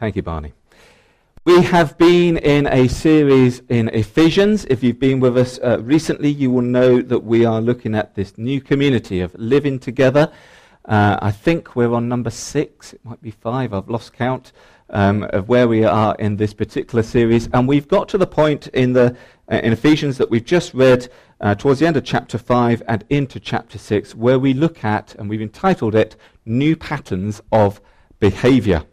Thank you, Barney. We have been in a series in Ephesians. If you've been with us uh, recently, you will know that we are looking at this new community of living together. Uh, I think we're on number six, it might be five, I've lost count um, of where we are in this particular series. And we've got to the point in, the, uh, in Ephesians that we've just read uh, towards the end of chapter 5 and into chapter 6, where we look at, and we've entitled it, New Patterns of Behavior.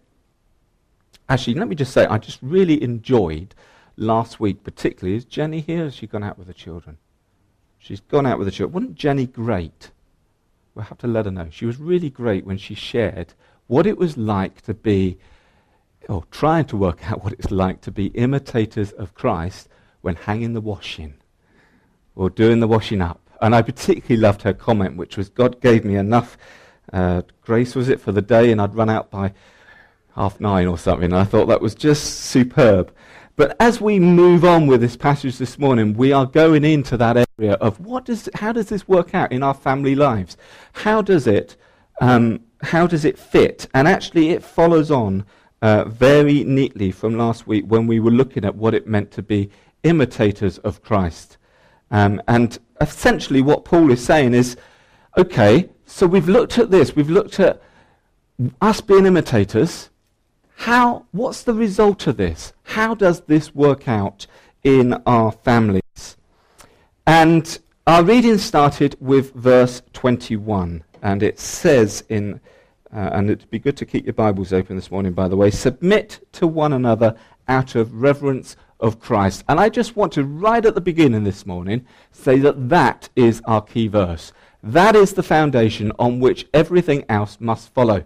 Actually, let me just say, I just really enjoyed last week, particularly. Is Jenny here? Has she gone out with the children? She's gone out with the children. Wasn't Jenny great? We'll have to let her know. She was really great when she shared what it was like to be, or trying to work out what it's like to be imitators of Christ when hanging the washing or doing the washing up. And I particularly loved her comment, which was God gave me enough uh, grace, was it, for the day, and I'd run out by half nine or something. And I thought that was just superb. But as we move on with this passage this morning, we are going into that area of what does, how does this work out in our family lives? How does it, um, how does it fit? And actually, it follows on uh, very neatly from last week when we were looking at what it meant to be imitators of Christ. Um, and essentially, what Paul is saying is, okay, so we've looked at this, we've looked at us being imitators how, what's the result of this? How does this work out in our families? And our reading started with verse 21, and it says in, uh, and it'd be good to keep your Bibles open this morning, by the way, submit to one another out of reverence of Christ. And I just want to, right at the beginning this morning, say that that is our key verse. That is the foundation on which everything else must follow.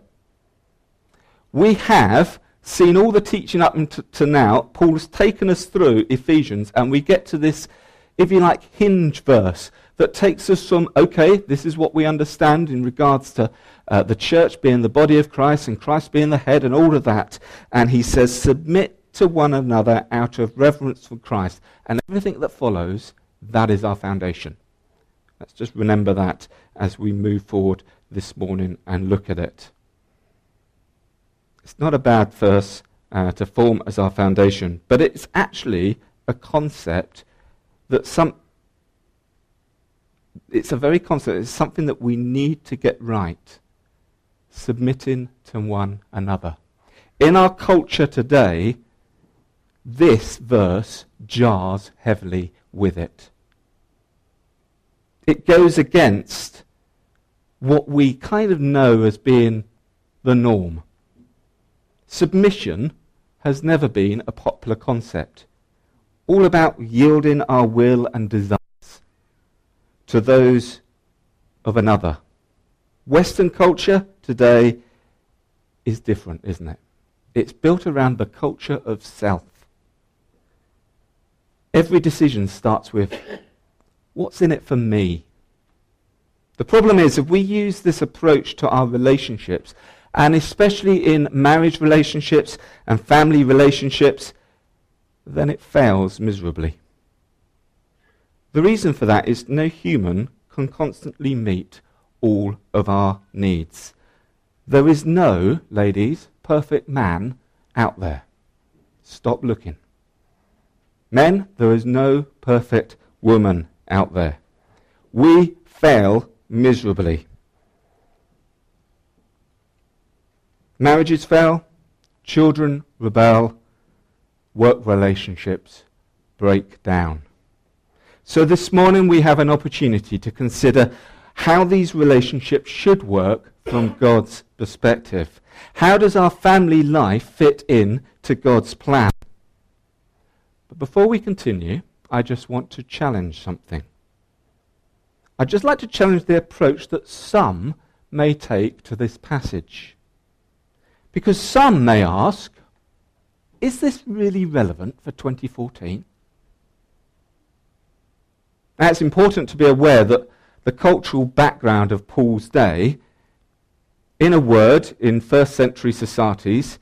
We have seen all the teaching up to, now. Paul has taken us through Ephesians, and we get to this, if you like, hinge verse that takes us from, okay, this is what we understand in regards to uh, the church being the body of Christ and Christ being the head and all of that. And he says, submit to one another out of reverence for Christ. And everything that follows, that is our foundation. Let's just remember that as we move forward this morning and look at it. It's not a bad verse uh, to form as our foundation, but it's actually a concept that some. It's a very concept. It's something that we need to get right. Submitting to one another. In our culture today, this verse jars heavily with it. It goes against what we kind of know as being the norm. Submission has never been a popular concept. All about yielding our will and desires to those of another. Western culture today is different, isn't it? It's built around the culture of self. Every decision starts with, what's in it for me? The problem is, if we use this approach to our relationships, and especially in marriage relationships and family relationships, then it fails miserably. The reason for that is no human can constantly meet all of our needs. There is no, ladies, perfect man out there. Stop looking. Men, there is no perfect woman out there. We fail miserably. Marriages fail, children rebel, work relationships break down. So this morning we have an opportunity to consider how these relationships should work from God's perspective. How does our family life fit in to God's plan? But before we continue, I just want to challenge something. I'd just like to challenge the approach that some may take to this passage. Because some may ask, is this really relevant for 2014? Now, it's important to be aware that the cultural background of Paul's day, in a word, in first century societies,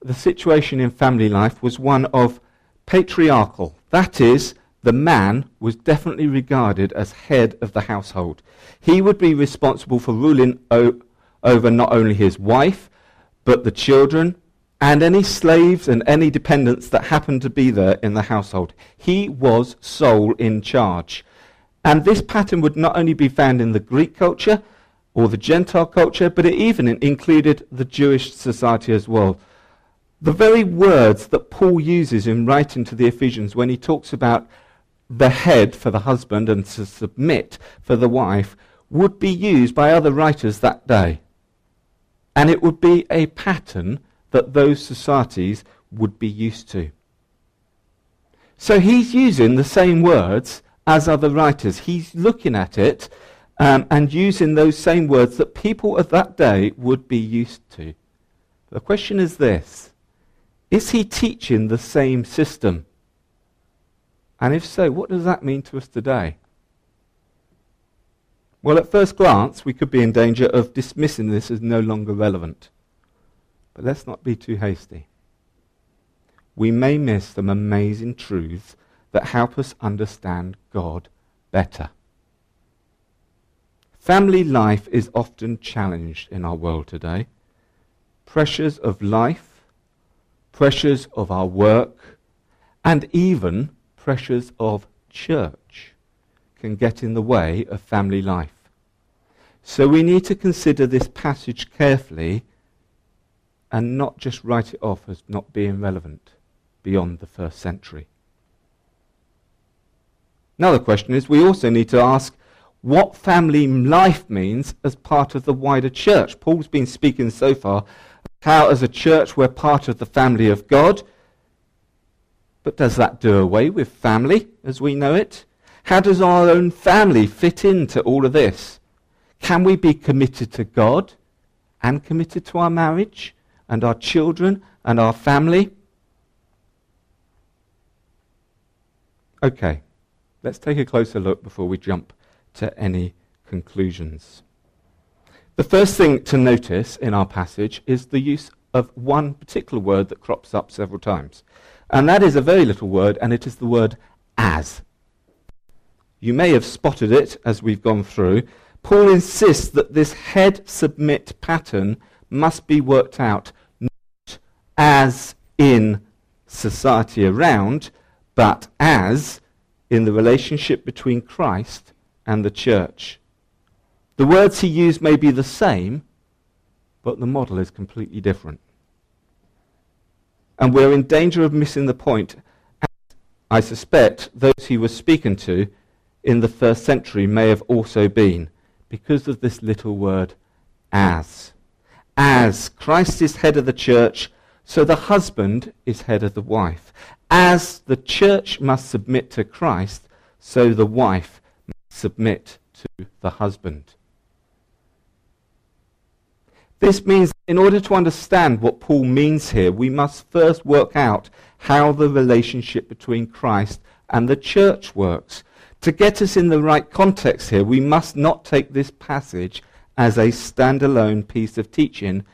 the situation in family life was one of patriarchal. That is, the man was definitely regarded as head of the household. He would be responsible for ruling o- over not only his wife, but the children and any slaves and any dependents that happened to be there in the household. He was sole in charge. And this pattern would not only be found in the Greek culture or the Gentile culture, but it even included the Jewish society as well. The very words that Paul uses in writing to the Ephesians when he talks about the head for the husband and to submit for the wife would be used by other writers that day. And it would be a pattern that those societies would be used to. So he's using the same words as other writers. He's looking at it um, and using those same words that people of that day would be used to. The question is this Is he teaching the same system? And if so, what does that mean to us today? Well, at first glance, we could be in danger of dismissing this as no longer relevant. But let's not be too hasty. We may miss some amazing truths that help us understand God better. Family life is often challenged in our world today. Pressures of life, pressures of our work, and even pressures of church can get in the way of family life. So we need to consider this passage carefully and not just write it off as not being relevant beyond the first century. Another question is we also need to ask what family life means as part of the wider church. Paul's been speaking so far how, as a church, we're part of the family of God. But does that do away with family as we know it? How does our own family fit into all of this? Can we be committed to God and committed to our marriage? and our children and our family? Okay, let's take a closer look before we jump to any conclusions. The first thing to notice in our passage is the use of one particular word that crops up several times. And that is a very little word, and it is the word as. You may have spotted it as we've gone through. Paul insists that this head submit pattern must be worked out not as in society around, but as in the relationship between Christ and the church. The words he used may be the same, but the model is completely different. And we're in danger of missing the point. I suspect those he was speaking to in the first century may have also been, because of this little word, as. As Christ is head of the church, so the husband is head of the wife. As the church must submit to Christ, so the wife must submit to the husband. This means in order to understand what Paul means here, we must first work out how the relationship between Christ and the church works. To get us in the right context here, we must not take this passage as a standalone piece of teaching,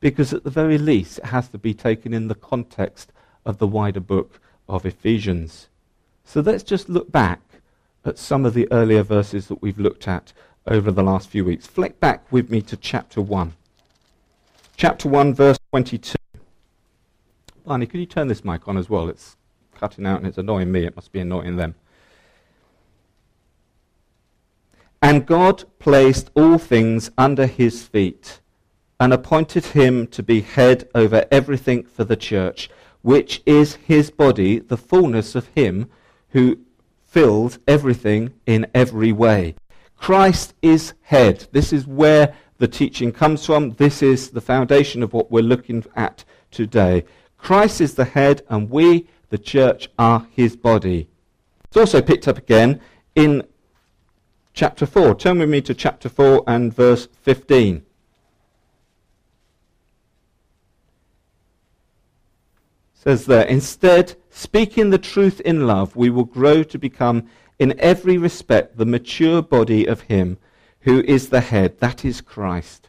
because at the very least it has to be taken in the context of the wider book of Ephesians. So let's just look back at some of the earlier verses that we've looked at over the last few weeks. Flick back with me to chapter 1. Chapter 1, verse 22. Barney, could you turn this mic on as well? It's cutting out and it's annoying me. It must be annoying them. And God placed all things under his feet and appointed him to be head over everything for the church, which is his body, the fullness of him who fills everything in every way. Christ is head. This is where the teaching comes from. This is the foundation of what we're looking at today. Christ is the head, and we, the church, are his body. It's also picked up again in chapter 4. Turn with me to chapter 4 and verse 15. says there, instead, speaking the truth in love, we will grow to become in every respect the mature body of him who is the head, that is Christ.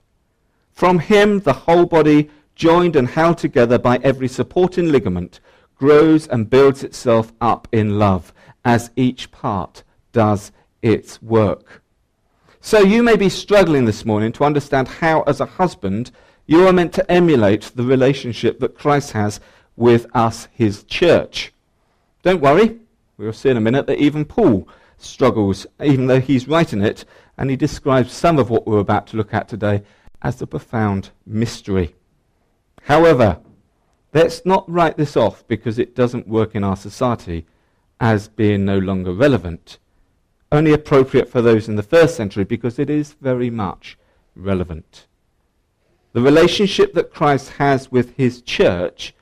From him, the whole body, joined and held together by every supporting ligament, grows and builds itself up in love as each part does its work. So you may be struggling this morning to understand how, as a husband, You are meant to emulate the relationship that Christ has with us, his church. Don't worry, we'll see in a minute that even Paul struggles, even though he's writing it, and he describes some of what we're about to look at today as a profound mystery. However, let's not write this off because it doesn't work in our society as being no longer relevant. Only appropriate for those in the first century because it is very much relevant. The relationship that Christ has with his church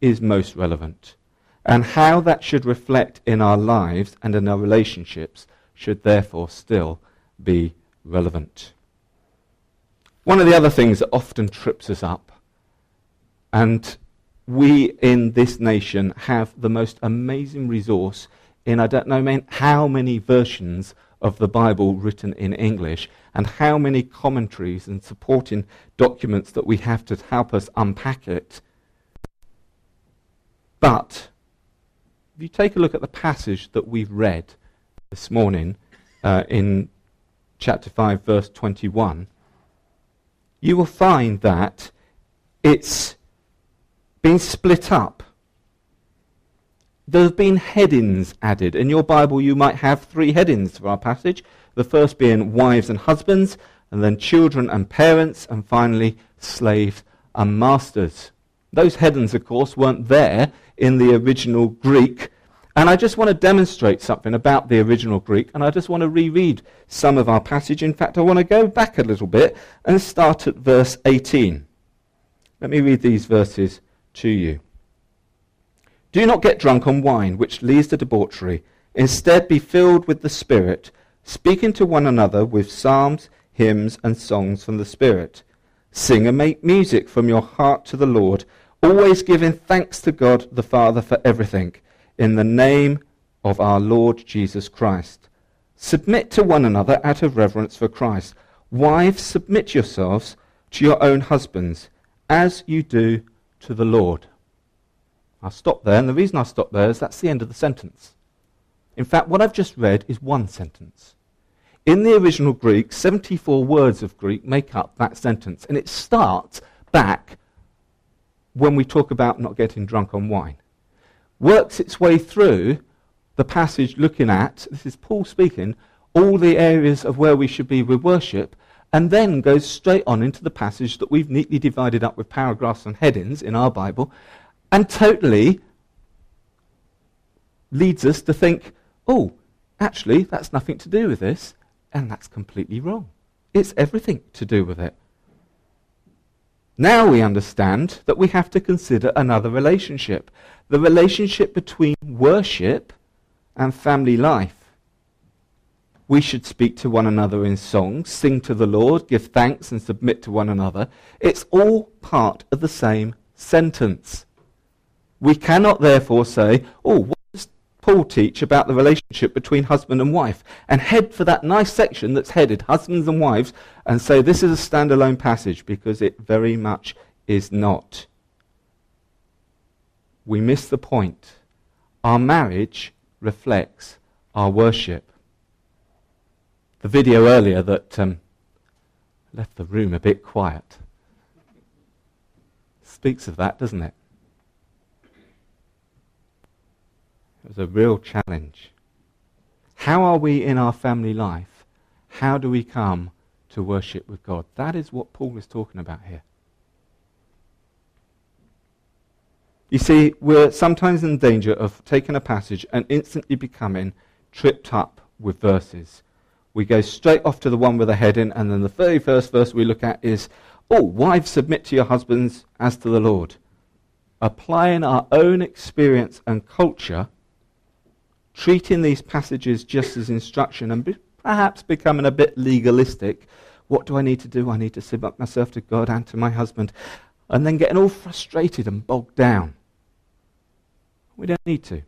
is most relevant. And how that should reflect in our lives and in our relationships should therefore still be relevant. One of the other things that often trips us up, and we in this nation have the most amazing resource in I don't know how many versions of the Bible written in English, and how many commentaries and supporting documents that we have to help us unpack it. But if you take a look at the passage that we've read this morning uh, in chapter 5, verse 21, you will find that it's been split up. There have been headings added. In your Bible, you might have three headings for our passage. The first being wives and husbands, and then children and parents, and finally slaves and masters. Those headings, of course, weren't there in the original Greek. And I just want to demonstrate something about the original Greek, and I just want to reread some of our passage. In fact, I want to go back a little bit and start at verse 18. Let me read these verses to you. Do not get drunk on wine, which leads to debauchery. Instead, be filled with the Spirit, speaking to one another with psalms, hymns, and songs from the Spirit. Sing and make music from your heart to the Lord, always giving thanks to God the Father for everything, in the name of our Lord Jesus Christ. Submit to one another out of reverence for Christ. Wives, submit yourselves to your own husbands, as you do to the Lord. I'll stop there, and the reason I stop there is that's the end of the sentence. In fact, what I've just read is one sentence. In the original Greek, 74 words of Greek make up that sentence, and it starts back when we talk about not getting drunk on wine. Works its way through the passage looking at, this is Paul speaking, all the areas of where we should be with worship, and then goes straight on into the passage that we've neatly divided up with paragraphs and headings in our Bible, and totally leads us to think, oh, actually, that's nothing to do with this, and that's completely wrong. It's everything to do with it. Now we understand that we have to consider another relationship the relationship between worship and family life. We should speak to one another in songs, sing to the Lord, give thanks, and submit to one another. It's all part of the same sentence. We cannot therefore say, oh, what does Paul teach about the relationship between husband and wife? And head for that nice section that's headed husbands and wives and say this is a standalone passage because it very much is not. We miss the point. Our marriage reflects our worship. The video earlier that um, left the room a bit quiet speaks of that, doesn't it? It was a real challenge. How are we in our family life? How do we come to worship with God? That is what Paul is talking about here. You see, we're sometimes in danger of taking a passage and instantly becoming tripped up with verses. We go straight off to the one with the heading, and then the very first verse we look at is, Oh, wives, submit to your husbands as to the Lord. Applying our own experience and culture treating these passages just as instruction and be, perhaps becoming a bit legalistic. What do I need to do? I need to submit myself to God and to my husband. And then getting all frustrated and bogged down. We don't need to.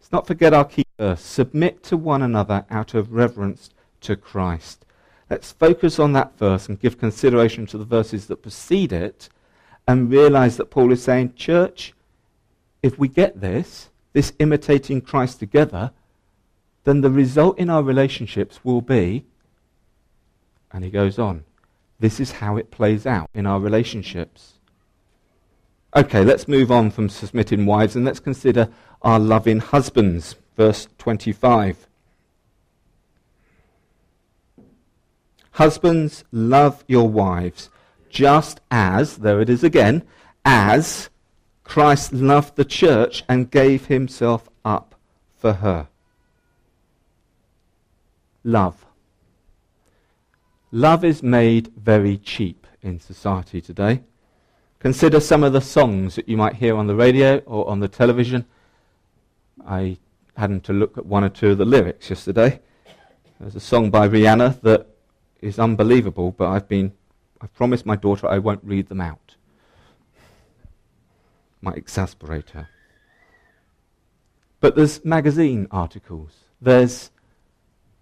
Let's not forget our key verse. Submit to one another out of reverence to Christ. Let's focus on that verse and give consideration to the verses that precede it and realize that Paul is saying, Church, if we get this, this imitating Christ together, then the result in our relationships will be, and he goes on, this is how it plays out in our relationships. Okay, let's move on from submitting wives and let's consider our loving husbands. Verse 25. Husbands, love your wives, just as, there it is again, as Christ loved the church and gave himself up for her. Love. Love is made very cheap in society today. Consider some of the songs that you might hear on the radio or on the television. I happened to look at one or two of the lyrics yesterday. There's a song by Rihanna that is unbelievable, but I've been I've promised my daughter I won't read them out. Might exasperate her. But there's magazine articles, there's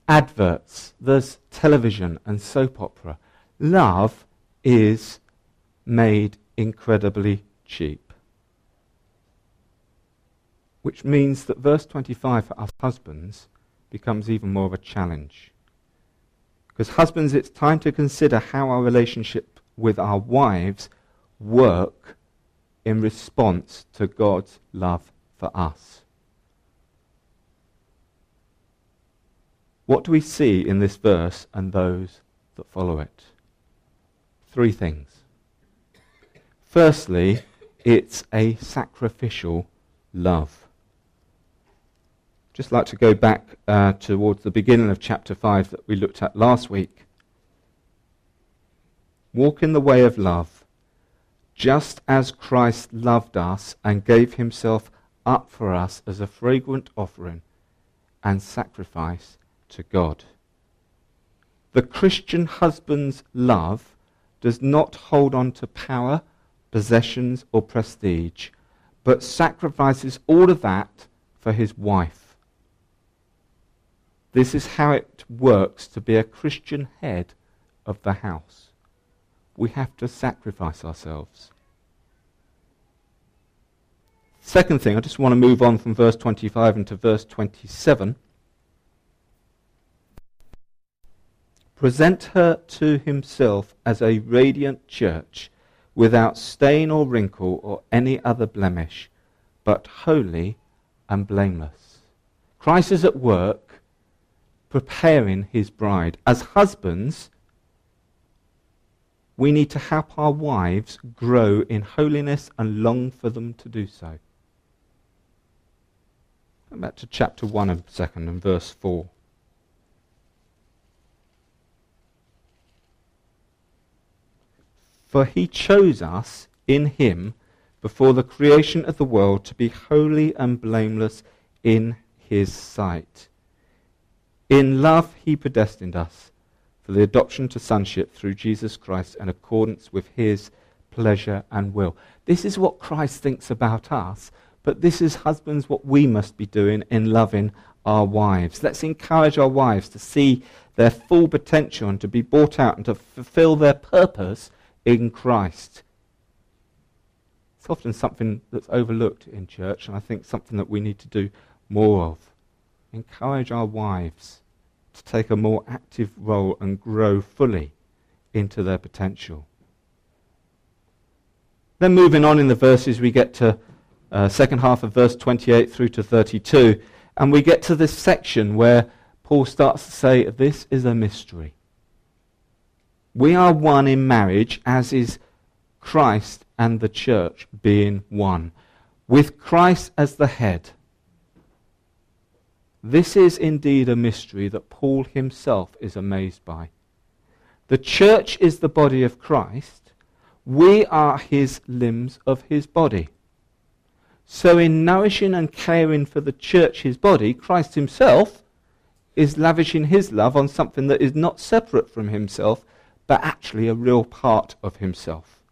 adverts, there's television and soap opera. Love is made incredibly cheap. Which means that verse 25 for us husbands becomes even more of a challenge. Because, husbands, it's time to consider how our relationship with our wives work in response to God's love for us. What do we see in this verse and those that follow it? Three things. Firstly, it's a sacrificial love just like to go back uh, towards the beginning of chapter 5 that we looked at last week. Walk in the way of love, just as Christ loved us and gave himself up for us as a fragrant offering and sacrifice to God. The Christian husband's love does not hold on to power, possessions, or prestige, but sacrifices all of that for his wife. This is how it works to be a Christian head of the house. We have to sacrifice ourselves. Second thing, I just want to move on from verse 25 into verse 27. Present her to himself as a radiant church, without stain or wrinkle or any other blemish, but holy and blameless. Christ is at work preparing his bride. As husbands, we need to help our wives grow in holiness and long for them to do so. Back to chapter 1 a second and verse 4. For he chose us in him before the creation of the world to be holy and blameless in his sight. In love, he predestined us for the adoption to sonship through Jesus Christ in accordance with his pleasure and will. This is what Christ thinks about us, but this is, husbands, what we must be doing in loving our wives. Let's encourage our wives to see their full potential and to be brought out and to fulfill their purpose in Christ. It's often something that's overlooked in church, and I think something that we need to do more of. Encourage our wives to take a more active role and grow fully into their potential. Then moving on in the verses, we get to uh, second half of verse 28 through to 32, and we get to this section where Paul starts to say, This is a mystery. We are one in marriage, as is Christ and the church being one, with Christ as the head this is indeed a mystery that Paul himself is amazed by. The church is the body of Christ. We are his limbs of his body. So, in nourishing and caring for the church, his body, Christ himself is lavishing his love on something that is not separate from himself, but actually a real part of himself.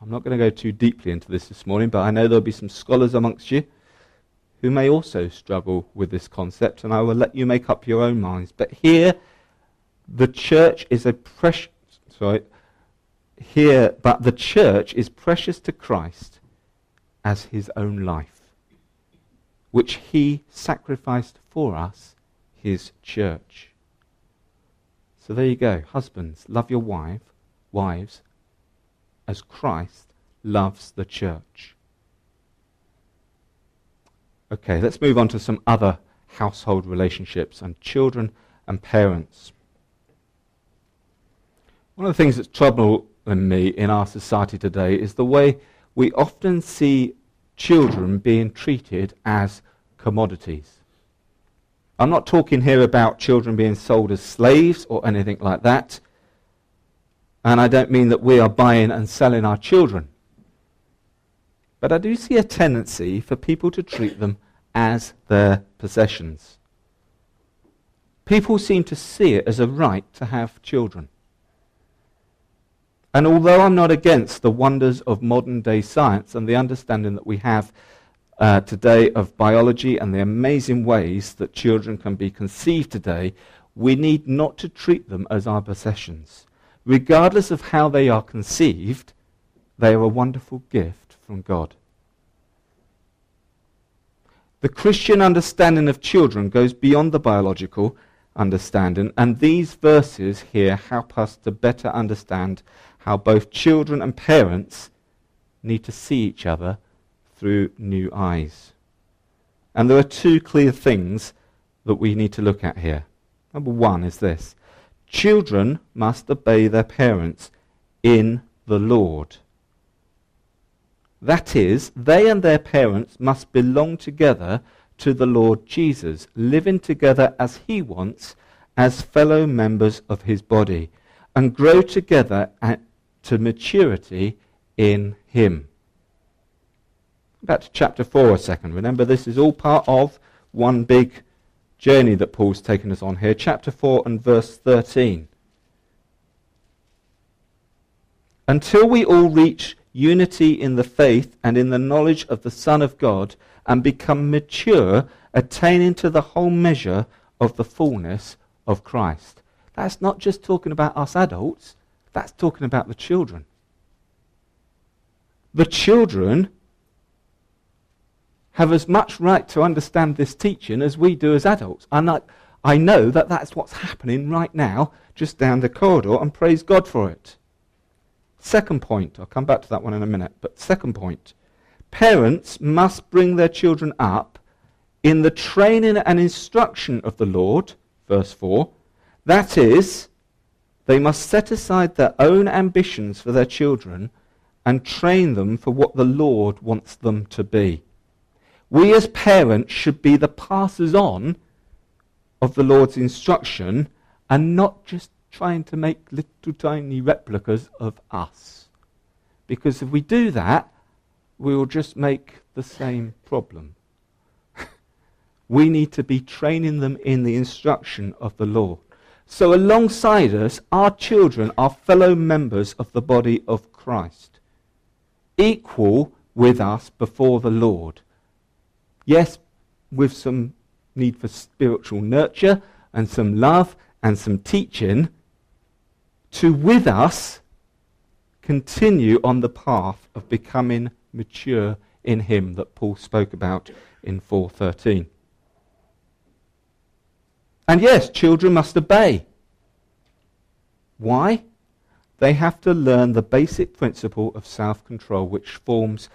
I'm not going to go too deeply into this this morning, but I know there'll be some scholars amongst you who may also struggle with this concept, and I will let you make up your own minds. But here, the church is a precious, sorry, here, but the church is precious to Christ as his own life, which he sacrificed for us, his church. So there you go. Husbands, love your wife, wives as Christ loves the church. Okay, let's move on to some other household relationships and children and parents. One of the things that's troubling me in our society today is the way we often see children being treated as commodities. I'm not talking here about children being sold as slaves or anything like that. And I don't mean that we are buying and selling our children. But I do see a tendency for people to treat them as their possessions. People seem to see it as a right to have children. And although I'm not against the wonders of modern day science and the understanding that we have uh, today of biology and the amazing ways that children can be conceived today, we need not to treat them as our possessions. Regardless of how they are conceived, they are a wonderful gift from God. The Christian understanding of children goes beyond the biological understanding, and these verses here help us to better understand how both children and parents need to see each other through new eyes. And there are two clear things that we need to look at here. Number one is this children must obey their parents in the Lord. That is, they and their parents must belong together to the Lord Jesus, living together as he wants, as fellow members of his body, and grow together to maturity in him back to chapter 4 a second. Remember, this is all part of one big journey that Paul's taken us on here. Chapter 4 and verse 13. Until we all reach unity in the faith and in the knowledge of the Son of God and become mature, attaining to the whole measure of the fullness of Christ. That's not just talking about us adults, that's talking about the children. The children have as much right to understand this teaching as we do as adults. And I, I know that that's what's happening right now, just down the corridor, and praise God for it. Second point, I'll come back to that one in a minute, but second point parents must bring their children up in the training and instruction of the Lord, verse 4. That is, they must set aside their own ambitions for their children and train them for what the Lord wants them to be. We as parents should be the passers on of the Lord's instruction and not just trying to make little tiny replicas of us. Because if we do that, we will just make the same problem. we need to be training them in the instruction of the Lord. So, alongside us, our children are fellow members of the body of Christ, equal with us before the Lord. Yes, with some need for spiritual nurture and some love and some teaching, to with us continue on the path of becoming mature in him that Paul spoke about in 413. And yes, children must obey. Why? They have to learn the basic principle of self control, which forms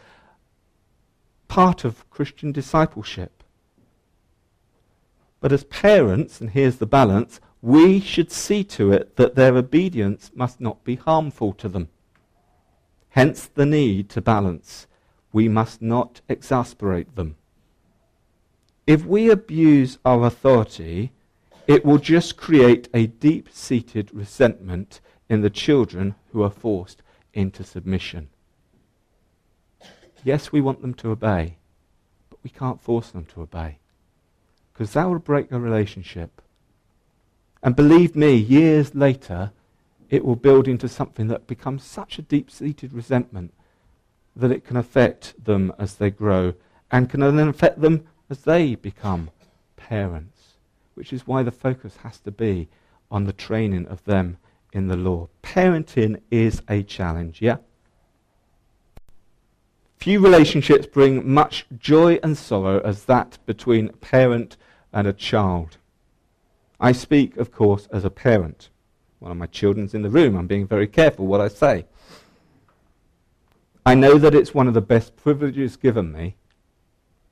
part of Christian discipleship. But as parents, and here's the balance, we should see to it that their obedience must not be harmful to them. Hence the need to balance. We must not exasperate them. If we abuse our authority, it will just create a deep seated resentment in the children who are forced into submission. Yes, we want them to obey, but we can't force them to obey because that will break a relationship. And believe me, years later, it will build into something that becomes such a deep seated resentment that it can affect them as they grow and can then affect them as they become parents, which is why the focus has to be on the training of them in the law. Parenting is a challenge, yeah? Few relationships bring much joy and sorrow as that between a parent and a child. I speak, of course, as a parent. One of my children's in the room. I'm being very careful what I say. I know that it's one of the best privileges given me,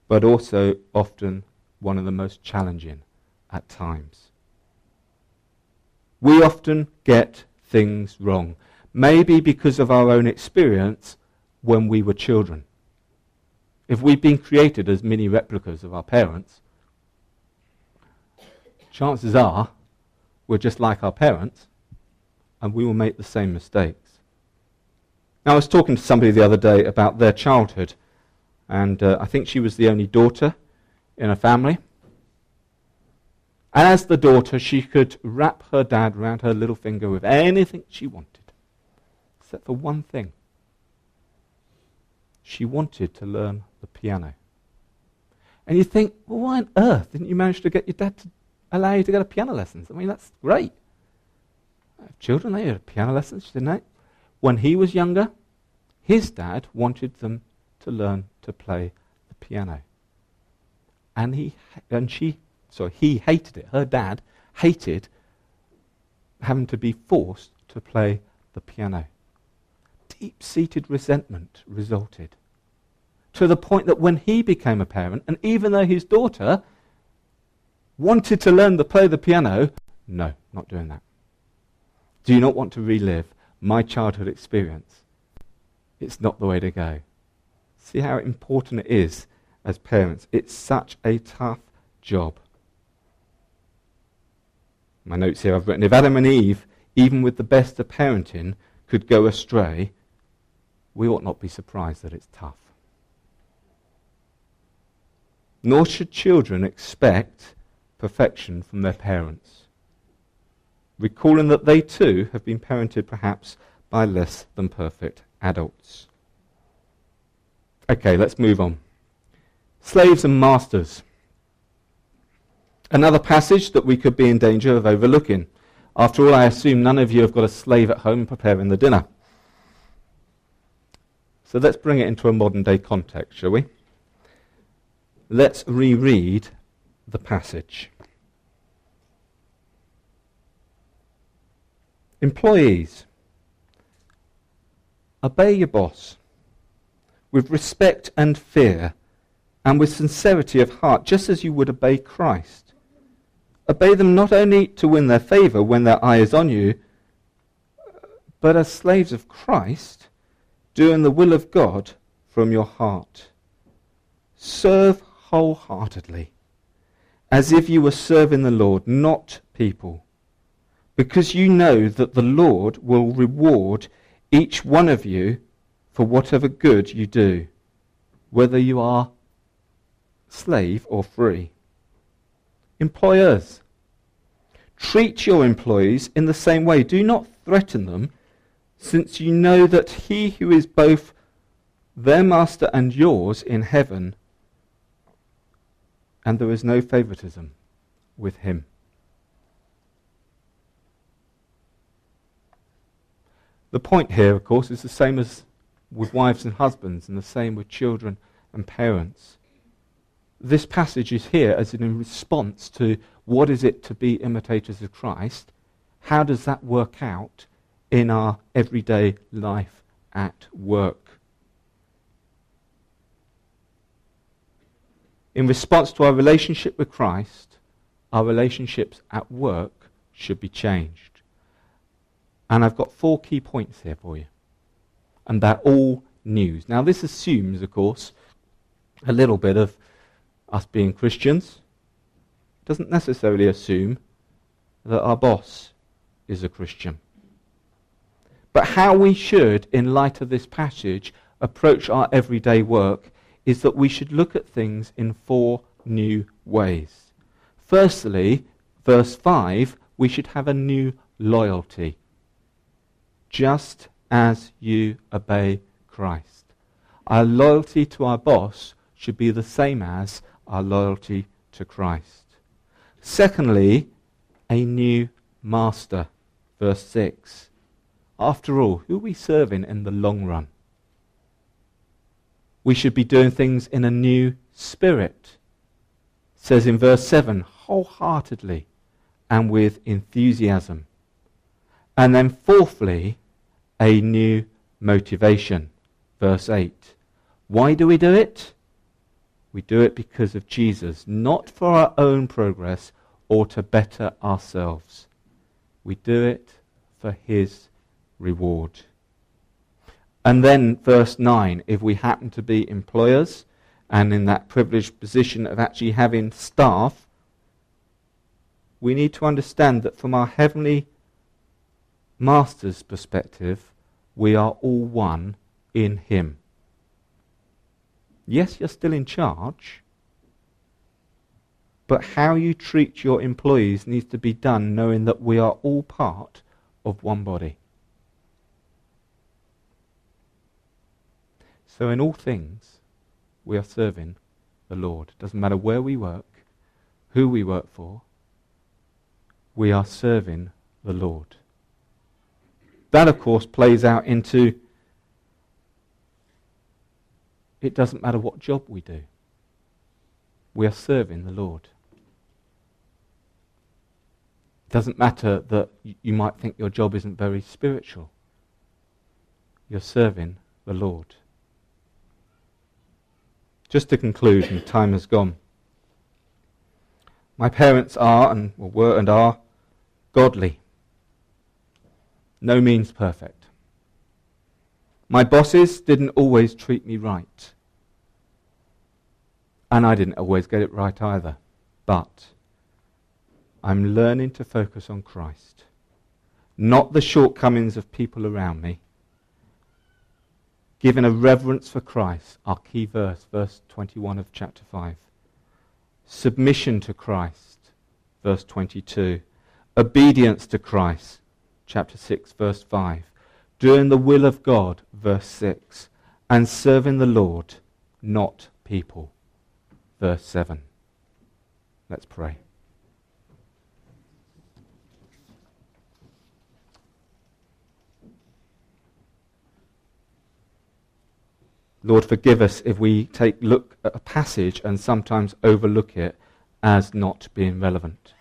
but also often one of the most challenging at times. We often get things wrong, maybe because of our own experience when we were children. If we've been created as mini replicas of our parents, chances are we're just like our parents and we will make the same mistakes. Now, I was talking to somebody the other day about their childhood, and uh, I think she was the only daughter in a family. And as the daughter, she could wrap her dad around her little finger with anything she wanted, except for one thing. She wanted to learn the piano. And you think, well, why on earth didn't you manage to get your dad to allow you to go to piano lessons? I mean, that's great. Children, they had piano lessons, didn't they? When he was younger, his dad wanted them to learn to play the piano. And he and she so he hated it. Her dad hated having to be forced to play the piano. Deep seated resentment resulted. To the point that when he became a parent, and even though his daughter wanted to learn to play the piano, no, not doing that. Do you not want to relive my childhood experience? It's not the way to go. See how important it is as parents. It's such a tough job. My notes here I've written if Adam and Eve, even with the best of parenting, could go astray, we ought not be surprised that it's tough. Nor should children expect perfection from their parents, recalling that they too have been parented perhaps by less than perfect adults. Okay, let's move on. Slaves and masters. Another passage that we could be in danger of overlooking. After all, I assume none of you have got a slave at home preparing the dinner. So let's bring it into a modern day context, shall we? Let's reread the passage. Employees, obey your boss with respect and fear and with sincerity of heart, just as you would obey Christ Obey them not only to win their favor when their eye is on you, but as slaves of Christ, doing the will of God from your heart. Serve wholeheartedly, as if you were serving the Lord, not people, because you know that the Lord will reward each one of you for whatever good you do, whether you are slave or free. Employers, treat your employees in the same way. Do not threaten them, since you know that he who is both their master and yours in heaven, and there is no favoritism with him. The point here, of course, is the same as with wives and husbands, and the same with children and parents this passage is here as in response to what is it to be imitators of Christ? How does that work out in our everyday life at work? In response to our relationship with Christ, our relationships at work should be changed. And I've got four key points here for you. And they're all news. Now, this assumes, of course, a little bit of us being Christians doesn't necessarily assume that our boss is a Christian. But how we should, in light of this passage, approach our everyday work is that we should look at things in four new ways. Firstly, verse 5, we should have a new loyalty, just as you obey Christ. Our loyalty to our boss should be the same as our loyalty to Christ. Secondly, a new master. Verse 6. After all, who are we serving in the long run? We should be doing things in a new spirit. It says in verse 7 wholeheartedly and with enthusiasm. And then, fourthly, a new motivation. Verse 8. Why do we do it? We do it because of Jesus, not for our own progress or to better ourselves. We do it for his reward. And then, verse 9 if we happen to be employers and in that privileged position of actually having staff, we need to understand that from our heavenly master's perspective, we are all one in him. Yes, you're still in charge, but how you treat your employees needs to be done knowing that we are all part of one body. So, in all things, we are serving the Lord. Doesn't matter where we work, who we work for, we are serving the Lord. That, of course, plays out into it doesn't matter what job we do. We are serving the Lord. It doesn't matter that you might think your job isn't very spiritual. You're serving the Lord. Just to conclude, and time has gone. My parents are, and were and are, godly. No means perfect. My bosses didn't always treat me right. And I didn't always get it right either. But I'm learning to focus on Christ, not the shortcomings of people around me. Given a reverence for Christ, our key verse, verse 21 of chapter 5. Submission to Christ, verse 22. Obedience to Christ, chapter 6, verse 5. Doing the will of God, verse 6. And serving the Lord, not people, verse 7. Let's pray. Lord, forgive us if we take look at a passage and sometimes overlook it as not being relevant.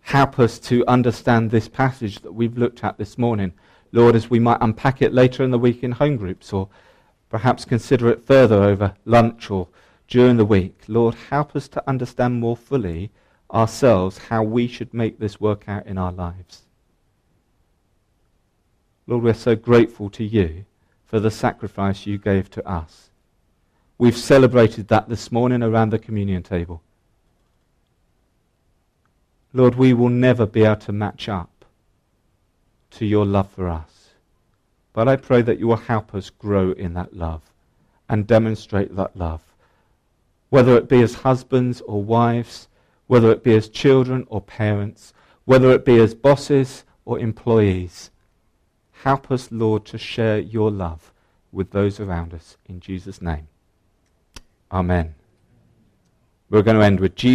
Help us to understand this passage that we've looked at this morning, Lord, as we might unpack it later in the week in home groups or perhaps consider it further over lunch or during the week. Lord, help us to understand more fully ourselves how we should make this work out in our lives. Lord, we're so grateful to you for the sacrifice you gave to us. We've celebrated that this morning around the communion table. Lord, we will never be able to match up to your love for us. But I pray that you will help us grow in that love and demonstrate that love. Whether it be as husbands or wives, whether it be as children or parents, whether it be as bosses or employees. Help us, Lord, to share your love with those around us. In Jesus' name. Amen. We're going to end with Jesus.